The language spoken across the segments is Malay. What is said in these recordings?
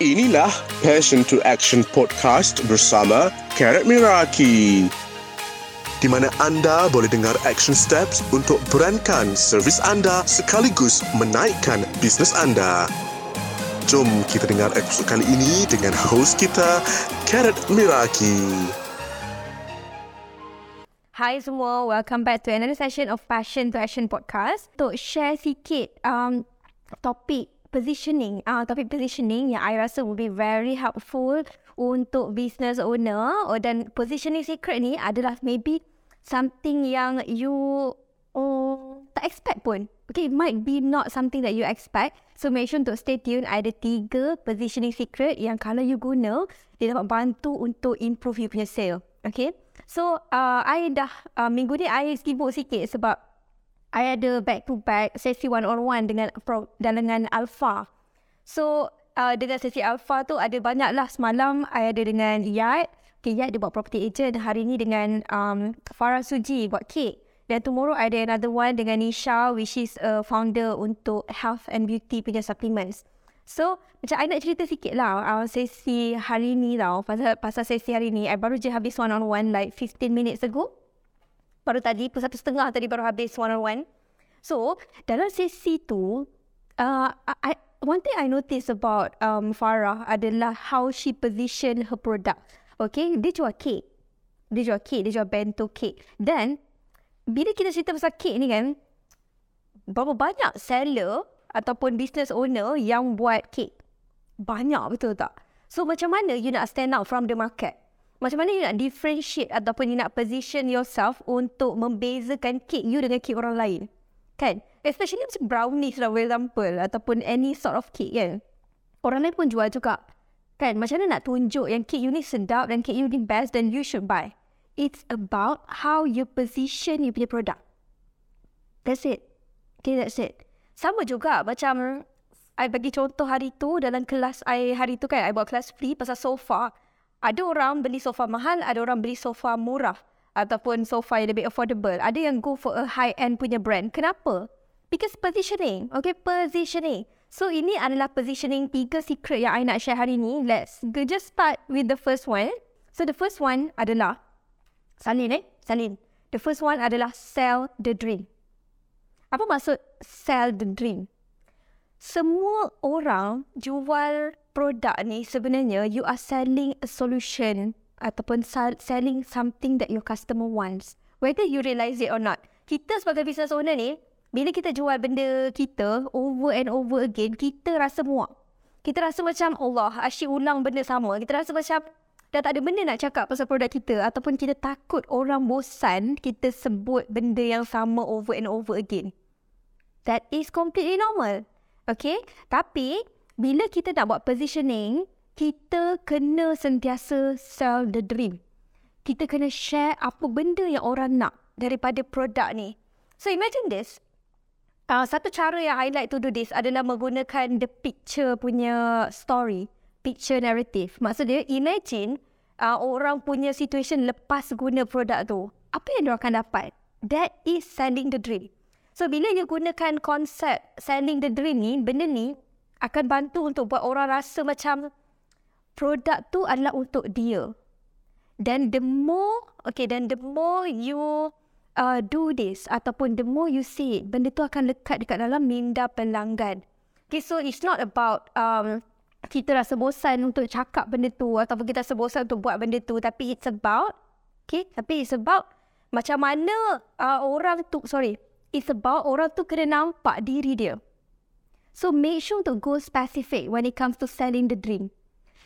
Inilah Passion to Action Podcast bersama Karat Miraki. Di mana anda boleh dengar action steps untuk berankan servis anda sekaligus menaikkan bisnes anda. Jom kita dengar episod kali ini dengan host kita, Karat Miraki. Hai semua, welcome back to another session of Passion to Action podcast. Untuk share sikit um, topik positioning, uh, topik positioning yang I rasa will be very helpful untuk business owner oh, dan positioning secret ni adalah maybe something yang you oh, tak expect pun. Okay, it might be not something that you expect. So make sure untuk stay tune. Ada tiga positioning secret yang kalau you guna, dia dapat bantu untuk improve you punya sale. Okay. So, uh, I dah uh, minggu ni I sibuk sikit sebab I ada back to back sesi one on one dengan dan dengan Alpha. So, uh, dengan sesi Alpha tu ada banyak lah semalam I ada dengan Yat. Okay, Yat dia buat property agent. Hari ni dengan um, Farah Suji buat cake. Dan tomorrow ada another one dengan Nisha which is a founder untuk health and beauty punya supplements. So, macam I nak cerita sikit lah uh, sesi hari ni tau. Pasal, pasal sesi hari ni, I baru je habis one on one like 15 minutes ago. Baru tadi, pukul satu setengah tadi baru habis one on one. So, dalam sesi tu, uh, I, one thing I notice about um, Farah adalah how she position her product. Okay, dia jual cake. Dia jual cake, dia jual bento cake. Dan, bila kita cerita pasal cake ni kan, berapa banyak seller ataupun business owner yang buat kek. Banyak betul tak? So macam mana you nak stand out from the market? Macam mana you nak differentiate ataupun you nak position yourself untuk membezakan kek you dengan kek orang lain? Kan? Especially macam brownies lah for example ataupun any sort of cake kan? Orang lain pun jual juga. Kan? Macam mana nak tunjuk yang kek you ni sedap dan kek you ni best then you should buy? It's about how you position you punya product. That's it. Okay, that's it. Sama juga macam I bagi contoh hari tu dalam kelas I hari tu kan I buat kelas free pasal sofa. Ada orang beli sofa mahal, ada orang beli sofa murah ataupun sofa yang lebih affordable. Ada yang go for a high end punya brand. Kenapa? Because positioning. Okay, positioning. So ini adalah positioning tiga secret yang I nak share hari ni. Let's go just start with the first one. So the first one adalah salin eh, salin. The first one adalah sell the dream. Apa maksud sell the dream? Semua orang jual produk ni sebenarnya you are selling a solution ataupun selling something that your customer wants. Whether you realise it or not. Kita sebagai business owner ni, bila kita jual benda kita over and over again, kita rasa muak. Kita rasa macam Allah asyik ulang benda sama. Kita rasa macam dah tak ada benda nak cakap pasal produk kita ataupun kita takut orang bosan kita sebut benda yang sama over and over again. That is completely normal. Okay? Tapi, bila kita nak buat positioning, kita kena sentiasa sell the dream. Kita kena share apa benda yang orang nak daripada produk ni. So, imagine this. Uh, satu cara yang I like to do this adalah menggunakan the picture punya story. Picture narrative. Maksudnya, imagine uh, orang punya situation lepas guna produk tu. Apa yang dia akan dapat? That is selling the dream. So bila you gunakan konsep selling the dream ni, benda ni akan bantu untuk buat orang rasa macam produk tu adalah untuk dia. Then the more, okay, then the more you uh, do this ataupun the more you see it, benda tu akan lekat dekat dalam minda pelanggan. Okay, so it's not about um, kita rasa bosan untuk cakap benda tu ataupun kita rasa bosan untuk buat benda tu. Tapi it's about, okay, tapi it's about macam mana uh, orang tu, sorry, It's about orang tu kena nampak diri dia. So make sure to go specific when it comes to selling the dream.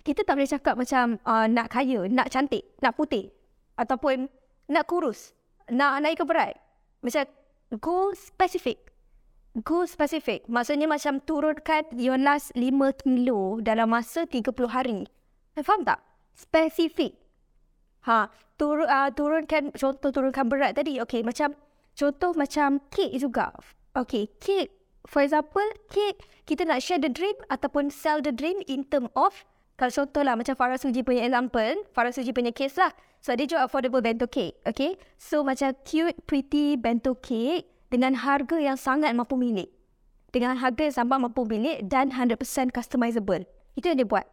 Kita tak boleh cakap macam uh, nak kaya, nak cantik, nak putih. Ataupun nak kurus, nak naik ke berat. Macam go specific. Go specific. Maksudnya macam turunkan your last 5 kilo dalam masa 30 hari. Faham tak? Specific. Ha, turun, uh, turunkan, contoh turunkan berat tadi. Okay, macam Contoh macam kek juga. Okay, kek. For example, kita nak share the dream ataupun sell the dream in term of kalau contoh lah macam Farah Suji punya example, Farah Suji punya case lah. So, dia jual affordable bento cake. Okay. So, macam cute, pretty bento cake dengan harga yang sangat mampu milik. Dengan harga yang sangat mampu milik dan 100% customizable. Itu yang dia buat.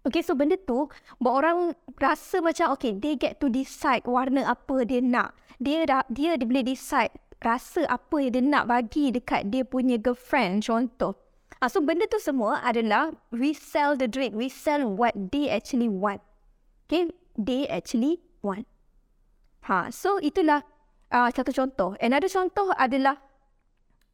Okay, so benda tu buat orang rasa macam okay, they get to decide warna apa dia nak. Dia dah, dia, dia boleh decide rasa apa yang dia nak bagi dekat dia punya girlfriend contoh. Ah, so benda tu semua adalah we sell the dream. We sell what they actually want. Okay, they actually want. Ha, so itulah uh, satu contoh. Another contoh adalah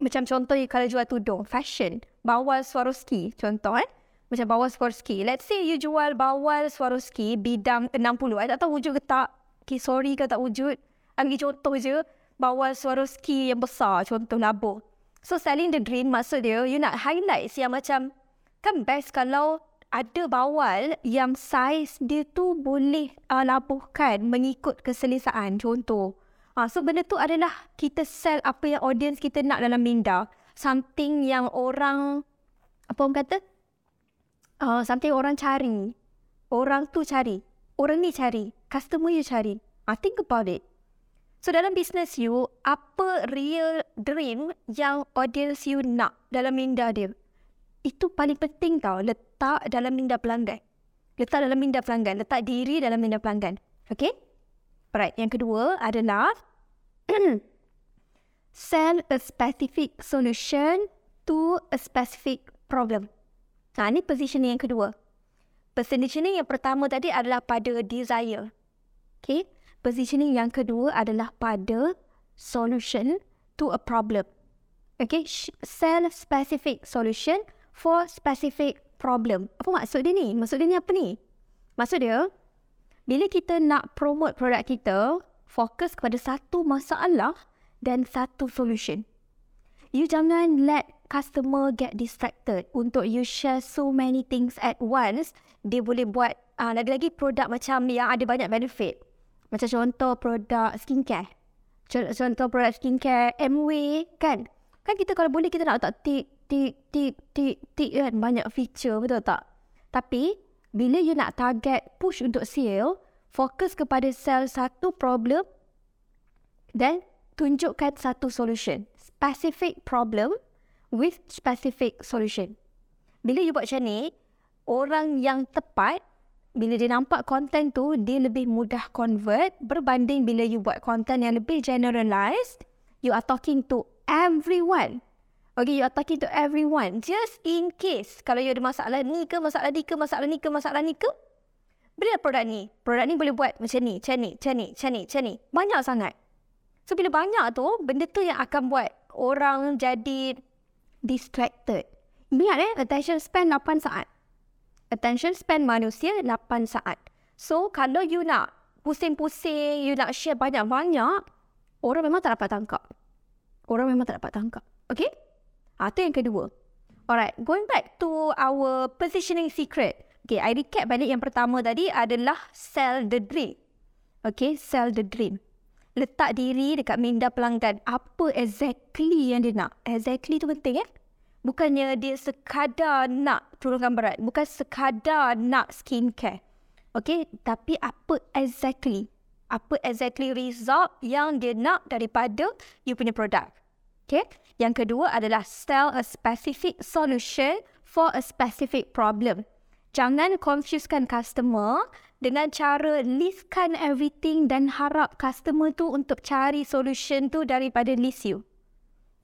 macam contoh kalau jual tudung, fashion, bawal Swarovski contoh eh. Macam bawal Swarovski. Let's say you jual bawal Swarovski bidang 60. I tak tahu wujud ke tak. Okay, sorry ke tak wujud. Ambil contoh je. Bawal Swarovski yang besar. Contoh labuh. So, selling the dream maksud dia, you nak highlight yang macam, kan best kalau ada bawal yang saiz dia tu boleh uh, labuhkan mengikut keselesaan. Contoh. Uh, so, benda tu adalah kita sell apa yang audience kita nak dalam minda. Something yang orang, apa orang kata? uh, something orang cari. Orang tu cari. Orang ni cari. Customer you cari. I think about it. So dalam business you, apa real dream yang audience you nak dalam minda dia? Itu paling penting tau. Letak dalam minda pelanggan. Letak dalam minda pelanggan. Letak diri dalam minda pelanggan. Okay? Alright. Yang kedua adalah sell a specific solution to a specific problem. Ha, ini positioning yang kedua. Positioning yang pertama tadi adalah pada desire. Okay. Positioning yang kedua adalah pada solution to a problem. Okay. Sell specific solution for specific problem. Apa maksud dia ni? Maksud dia ni apa ni? Maksud dia, bila kita nak promote produk kita, fokus kepada satu masalah dan satu solution. You jangan let customer get distracted untuk you share so many things at once, dia boleh buat uh, lagi-lagi produk macam yang ada banyak benefit. Macam contoh produk skincare. Contoh produk skincare MW kan. Kan kita kalau boleh kita nak tak tik, tik, tik, tik, tik kan. Banyak feature betul tak? Tapi bila you nak target push untuk sale, fokus kepada sell satu problem dan tunjukkan satu solution. Specific problem with specific solution. Bila you buat macam ni, orang yang tepat, bila dia nampak konten tu, dia lebih mudah convert berbanding bila you buat konten yang lebih generalized, you are talking to everyone. Okay, you are talking to everyone. Just in case, kalau you ada masalah ni ke, masalah ni ke, masalah ni ke, masalah ni ke, berilah produk ni. Produk ni boleh buat macam ni, macam ni, macam ni, macam ni, macam ni. Banyak sangat. So, bila banyak tu, benda tu yang akan buat orang jadi distracted. Ingat eh, attention span 8 saat. Attention span manusia 8 saat. So, kalau you nak pusing-pusing, you nak share banyak-banyak, orang memang tak dapat tangkap. Orang memang tak dapat tangkap. Okay? Ah, tu yang kedua. Alright, going back to our positioning secret. Okay, I recap balik yang pertama tadi adalah sell the dream. Okay, sell the dream. Letak diri dekat minda pelanggan. Apa exactly yang dia nak? Exactly tu penting eh? Bukannya dia sekadar nak turunkan berat, bukan sekadar nak skincare. Okay, tapi apa exactly? Apa exactly result yang dia nak daripada you punya produk? Okay, yang kedua adalah sell a specific solution for a specific problem. Jangan confusekan customer dengan cara listkan everything dan harap customer tu untuk cari solution tu daripada list you.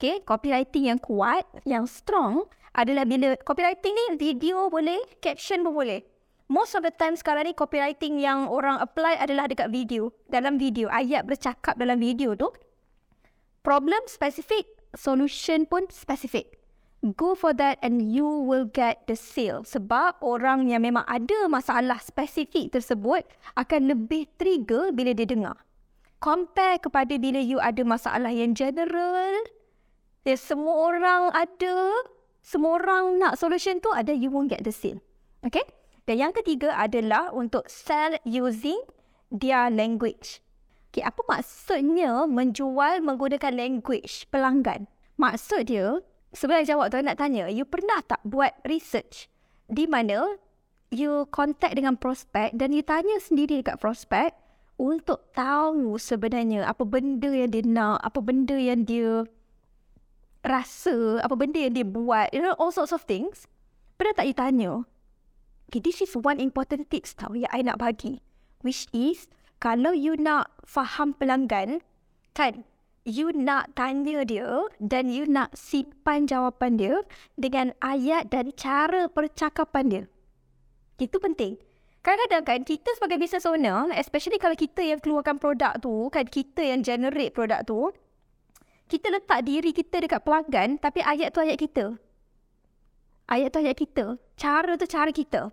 Okay, copywriting yang kuat, yang strong adalah bila copywriting ni video boleh, caption pun boleh. Most of the time sekarang ni copywriting yang orang apply adalah dekat video. Dalam video, ayat bercakap dalam video tu. Problem specific, solution pun specific. Go for that and you will get the sale. Sebab orang yang memang ada masalah spesifik tersebut akan lebih trigger bila dia dengar. Compare kepada bila you ada masalah yang general, dia semua orang ada, semua orang nak solution tu ada, you won't get the sale. Okay? Dan yang ketiga adalah untuk sell using their language. Okay, apa maksudnya menjual menggunakan language pelanggan? Maksud dia, sebelum jawab tu nak tanya, you pernah tak buat research di mana you contact dengan prospek dan you tanya sendiri dekat prospek untuk tahu sebenarnya apa benda yang dia nak, apa benda yang dia rasa apa benda yang dia buat, you know, all sorts of things. Pernah tak you tanya? Okay, this is one important tips tau yang I nak bagi. Which is, kalau you nak faham pelanggan, kan, you nak tanya dia dan you nak simpan jawapan dia dengan ayat dan cara percakapan dia. Itu penting. Kadang-kadang kan kita sebagai business owner, especially kalau kita yang keluarkan produk tu, kan kita yang generate produk tu, kita letak diri kita dekat pelanggan tapi ayat tu ayat kita. Ayat tu ayat kita. Cara tu cara kita.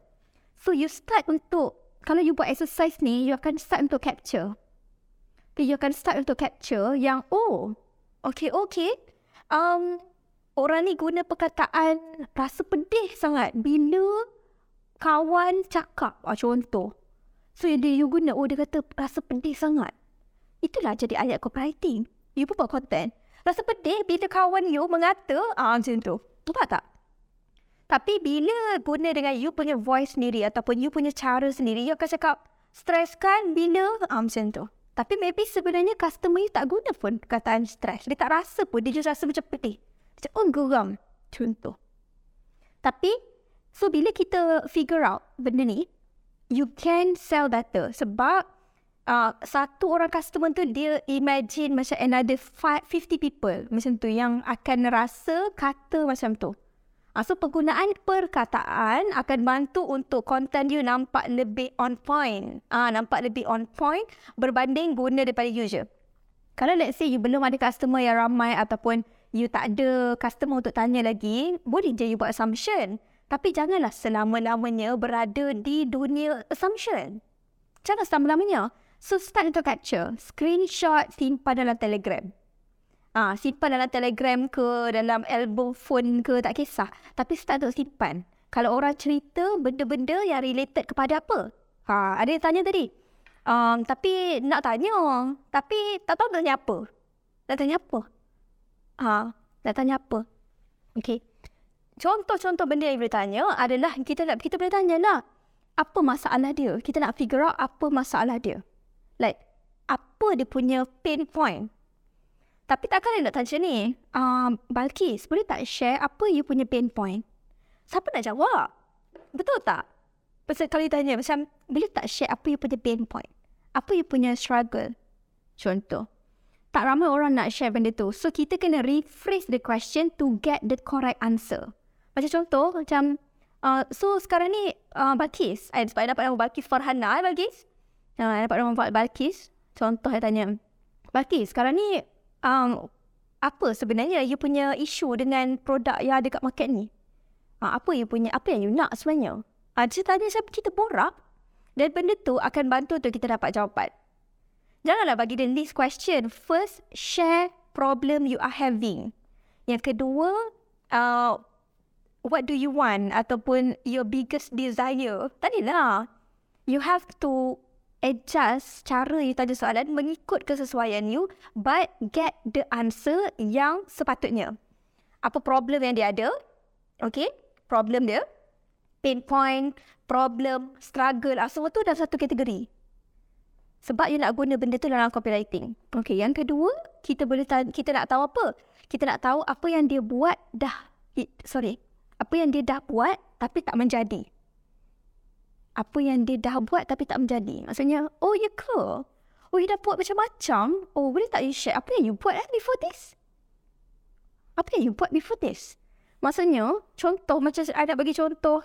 So you start untuk, kalau you buat exercise ni, you akan start untuk capture. Okay, you akan start untuk capture yang, oh, okay, okay. Um, orang ni guna perkataan rasa pedih sangat bila kawan cakap ah, contoh. So yang dia you guna, oh dia kata rasa pedih sangat. Itulah jadi ayat copywriting. You pun buat content. Rasa pedih bila kawan you mengata, ah macam tu. Nampak tak? Tapi bila guna dengan you punya voice sendiri ataupun you punya cara sendiri, you akan cakap stress kan bila ah, macam tu. Tapi maybe sebenarnya customer you tak guna pun kataan stress. Dia tak rasa pun, dia just rasa macam pedih. Macam, oh geram. Contoh. Tapi So bila kita figure out benda ni, you can sell better. Sebab uh, satu orang customer tu dia imagine macam another 50 people macam tu yang akan rasa kata macam tu. Uh, so penggunaan perkataan akan bantu untuk content you nampak lebih on point. Ah uh, nampak lebih on point berbanding guna daripada user. Kalau let's say you belum ada customer yang ramai ataupun you tak ada customer untuk tanya lagi, boleh je you buat assumption. Tapi janganlah selama-lamanya berada di dunia assumption. Jangan selama-lamanya. So start untuk capture. Screenshot simpan dalam telegram. Ah, simpan dalam telegram ke, dalam album phone ke, tak kisah. Tapi start untuk simpan. Kalau orang cerita benda-benda yang related kepada apa? Ha, ada yang tanya tadi. Um, tapi nak tanya. Tapi tak tahu nak tanya apa. Nak tanya apa? Ha, nak tanya apa? Okay contoh-contoh benda yang boleh tanya adalah kita nak kita boleh tanya lah apa masalah dia. Kita nak figure out apa masalah dia. Like apa dia punya pain point. Tapi takkan nak tanya ni. Um, Balkis, boleh tak share apa you punya pain point? Siapa nak jawab? Betul tak? Pasal kalau dia tanya macam, boleh tak share apa you punya pain point? Apa you punya struggle? Contoh. Tak ramai orang nak share benda tu. So, kita kena rephrase the question to get the correct answer. Macam contoh, macam, uh, so sekarang ni uh, Balkis, I, sebab I dapat nama Balkis Farhana, eh, Balkis? I dapat nama Balkis. Contoh saya tanya, Balkis, sekarang ni um, apa sebenarnya you punya isu dengan produk yang ada kat market ni? Uh, apa you punya, apa yang you nak sebenarnya? Uh, dia tanya siapa kita borak dan benda tu akan bantu untuk kita dapat jawapan. Janganlah bagi the list question. First, share problem you are having. Yang kedua, uh, what do you want ataupun your biggest desire. Tadilah. You have to adjust cara you tanya soalan mengikut kesesuaian you but get the answer yang sepatutnya. Apa problem yang dia ada? Okay, problem dia. Pain point, problem, struggle, ah, semua tu dalam satu kategori. Sebab you nak guna benda tu dalam copywriting. Okay, yang kedua, kita boleh kita nak tahu apa? Kita nak tahu apa yang dia buat dah, sorry, apa yang dia dah buat tapi tak menjadi. Apa yang dia dah buat tapi tak menjadi. Maksudnya, oh ya ke? Oh, you dah buat macam-macam. Oh, boleh tak you share apa yang you buat eh before this? Apa yang you buat before this? Maksudnya, contoh macam ada bagi contoh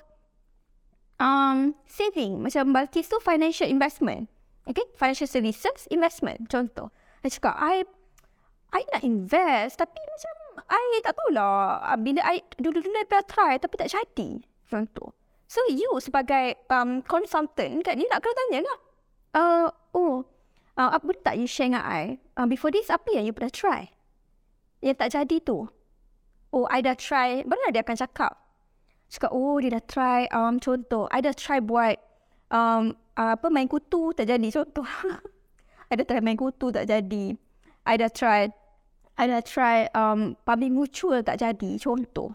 um, saving. Macam Balkis tu financial investment. Okay? Financial services investment. Contoh. Saya cakap, I, I nak invest tapi macam I tak tahulah. Ah, bila I dulu-dulu I pernah try tapi tak jadi. Contoh. So you sebagai um, consultant kan, you nak kena tanya lah. Uh, oh, uh, apa tak you share dengan I? Uh, before this, apa yang you pernah try? Yang tak jadi tu. Oh, I dah try. Barulah dia akan cakap. Cakap, oh dia dah try. Um, contoh, I dah try buat um, uh, apa main kutu tak jadi. Contoh. I dah try main kutu tak jadi. I dah try I dah try um, public mutual tak jadi. Contoh.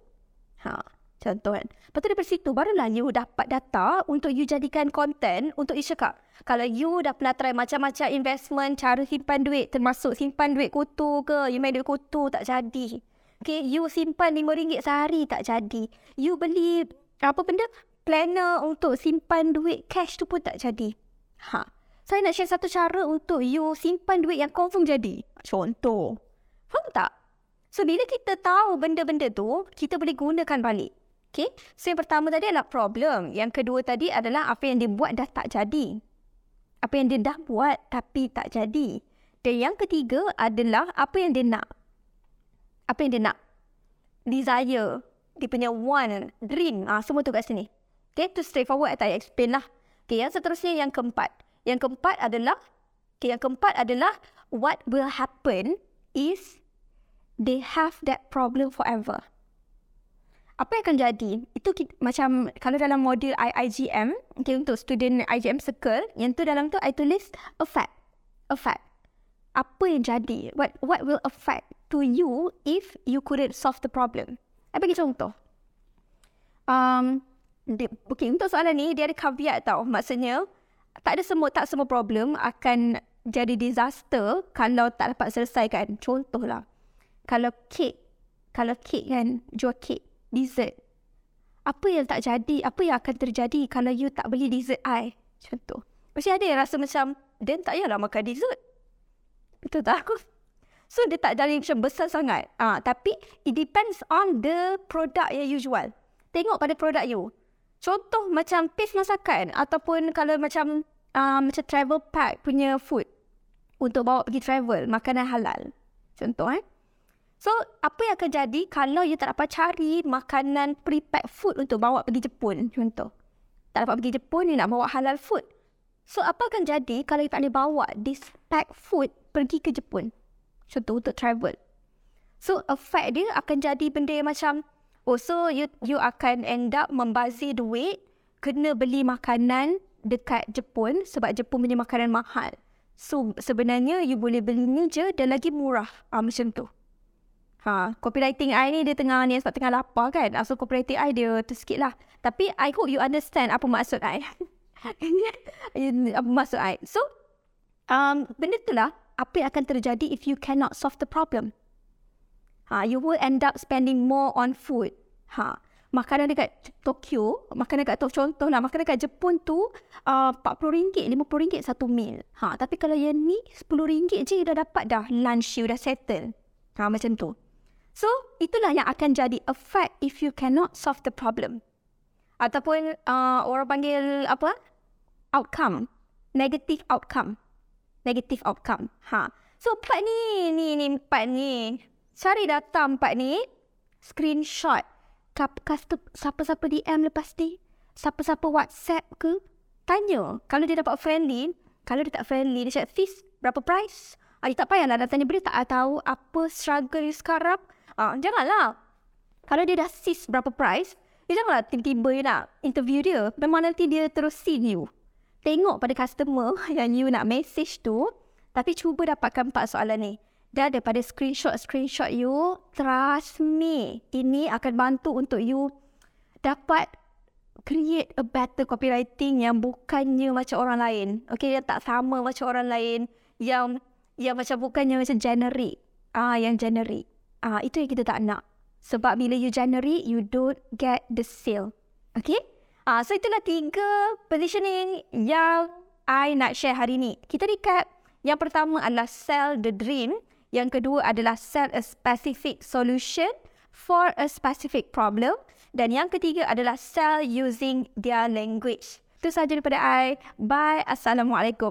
Ha, contoh kan. Lepas tu daripada situ, barulah you dapat data untuk you jadikan content untuk you cakap. Kalau you dah pernah try macam-macam investment, cara simpan duit, termasuk simpan duit kutu ke, you main duit kutu tak jadi. Okay, you simpan RM5 sehari tak jadi. You beli apa benda? planner untuk simpan duit cash tu pun tak jadi. Ha. Saya nak share satu cara untuk you simpan duit yang confirm jadi. Contoh. Faham tak? So, bila kita tahu benda-benda tu, kita boleh gunakan balik. Okay? So, yang pertama tadi adalah problem. Yang kedua tadi adalah apa yang dia buat dah tak jadi. Apa yang dia dah buat tapi tak jadi. Dan yang ketiga adalah apa yang dia nak. Apa yang dia nak. Desire. Dia punya want, dream. Ah, semua tu kat sini. Okay, tu straightforward. I explain lah. Okay, yang seterusnya yang keempat. Yang keempat adalah, okay, yang keempat adalah what will happen is they have that problem forever. Apa yang akan jadi? Itu kita, macam kalau dalam modul IIGM, okay, untuk student IGM circle, yang tu dalam tu I tulis a fact. A fact. Apa yang jadi? What what will affect to you if you couldn't solve the problem? I bagi contoh. Um, okay, untuk soalan ni, dia ada caveat tau. Maksudnya, tak ada semua tak semua problem akan jadi disaster kalau tak dapat selesaikan. Contohlah, kalau kek, kalau kek kan, jual kek, dessert. Apa yang tak jadi, apa yang akan terjadi kalau you tak beli dessert I? Contoh. Mesti ada yang rasa macam, Dan tak payahlah makan dessert. Betul tak aku? So, dia tak jadi macam besar sangat. Ah, tapi, it depends on the product yang you jual. Tengok pada produk you. Contoh macam paste masakan ataupun kalau macam uh, macam travel pack punya food untuk bawa pergi travel, makanan halal. Contoh eh. So, apa yang akan jadi kalau you tak dapat cari makanan pre-pack food untuk bawa pergi Jepun? Contoh. Tak dapat pergi Jepun, you nak bawa halal food. So, apa akan jadi kalau you tak boleh bawa this pack food pergi ke Jepun? Contoh, untuk travel. So, effect dia akan jadi benda yang macam Oh, so you you akan end up membazir duit kena beli makanan dekat Jepun sebab Jepun punya makanan mahal. So, sebenarnya you boleh beli ni je dan lagi murah. Ah, macam tu. Ha, copywriting I ni dia tengah ni sebab tengah lapar kan. Ah, so, copywriting I dia tu sikit lah. Tapi, I hope you understand apa maksud I. apa maksud I. So, um, benda tu lah apa yang akan terjadi if you cannot solve the problem ha, you will end up spending more on food. Ha, makanan dekat Tokyo, makanan dekat Tokyo contoh lah, makanan dekat Jepun tu uh, RM40, RM50 satu meal. Ha, tapi kalau yang ni RM10 je dah dapat dah lunch you dah settle. Ha, macam tu. So, itulah yang akan jadi effect if you cannot solve the problem. Ataupun uh, orang panggil apa? Outcome. Negative outcome. Negative outcome. Ha. So, empat ni, ni, ni, empat ni cari data empat ni, screenshot. Siapa-siapa DM lepas ni, siapa-siapa WhatsApp ke, tanya. Kalau dia dapat friendly, kalau dia tak friendly, dia cakap, Fizz, berapa price? Ah, dia tak payahlah tanya benda, tak tahu apa struggle sekarang. Ah, janganlah. Kalau dia dah sis berapa price, dia janganlah tiba-tiba dia nak interview dia. Memang nanti dia terus see you. Tengok pada customer yang you nak message tu, tapi cuba dapatkan empat soalan ni. Dan daripada screenshot-screenshot you, trust me, ini akan bantu untuk you dapat create a better copywriting yang bukannya macam orang lain. Okay, yang tak sama macam orang lain. Yang yang macam bukannya macam generic. Ah, yang generic. Ah, itu yang kita tak nak. Sebab bila you generic, you don't get the sale. Okay? Ah, so itulah tiga positioning yang I nak share hari ni. Kita recap. Yang pertama adalah sell the dream. Yang kedua adalah set a specific solution for a specific problem. Dan yang ketiga adalah sell using their language. Itu sahaja daripada I. Bye. Assalamualaikum.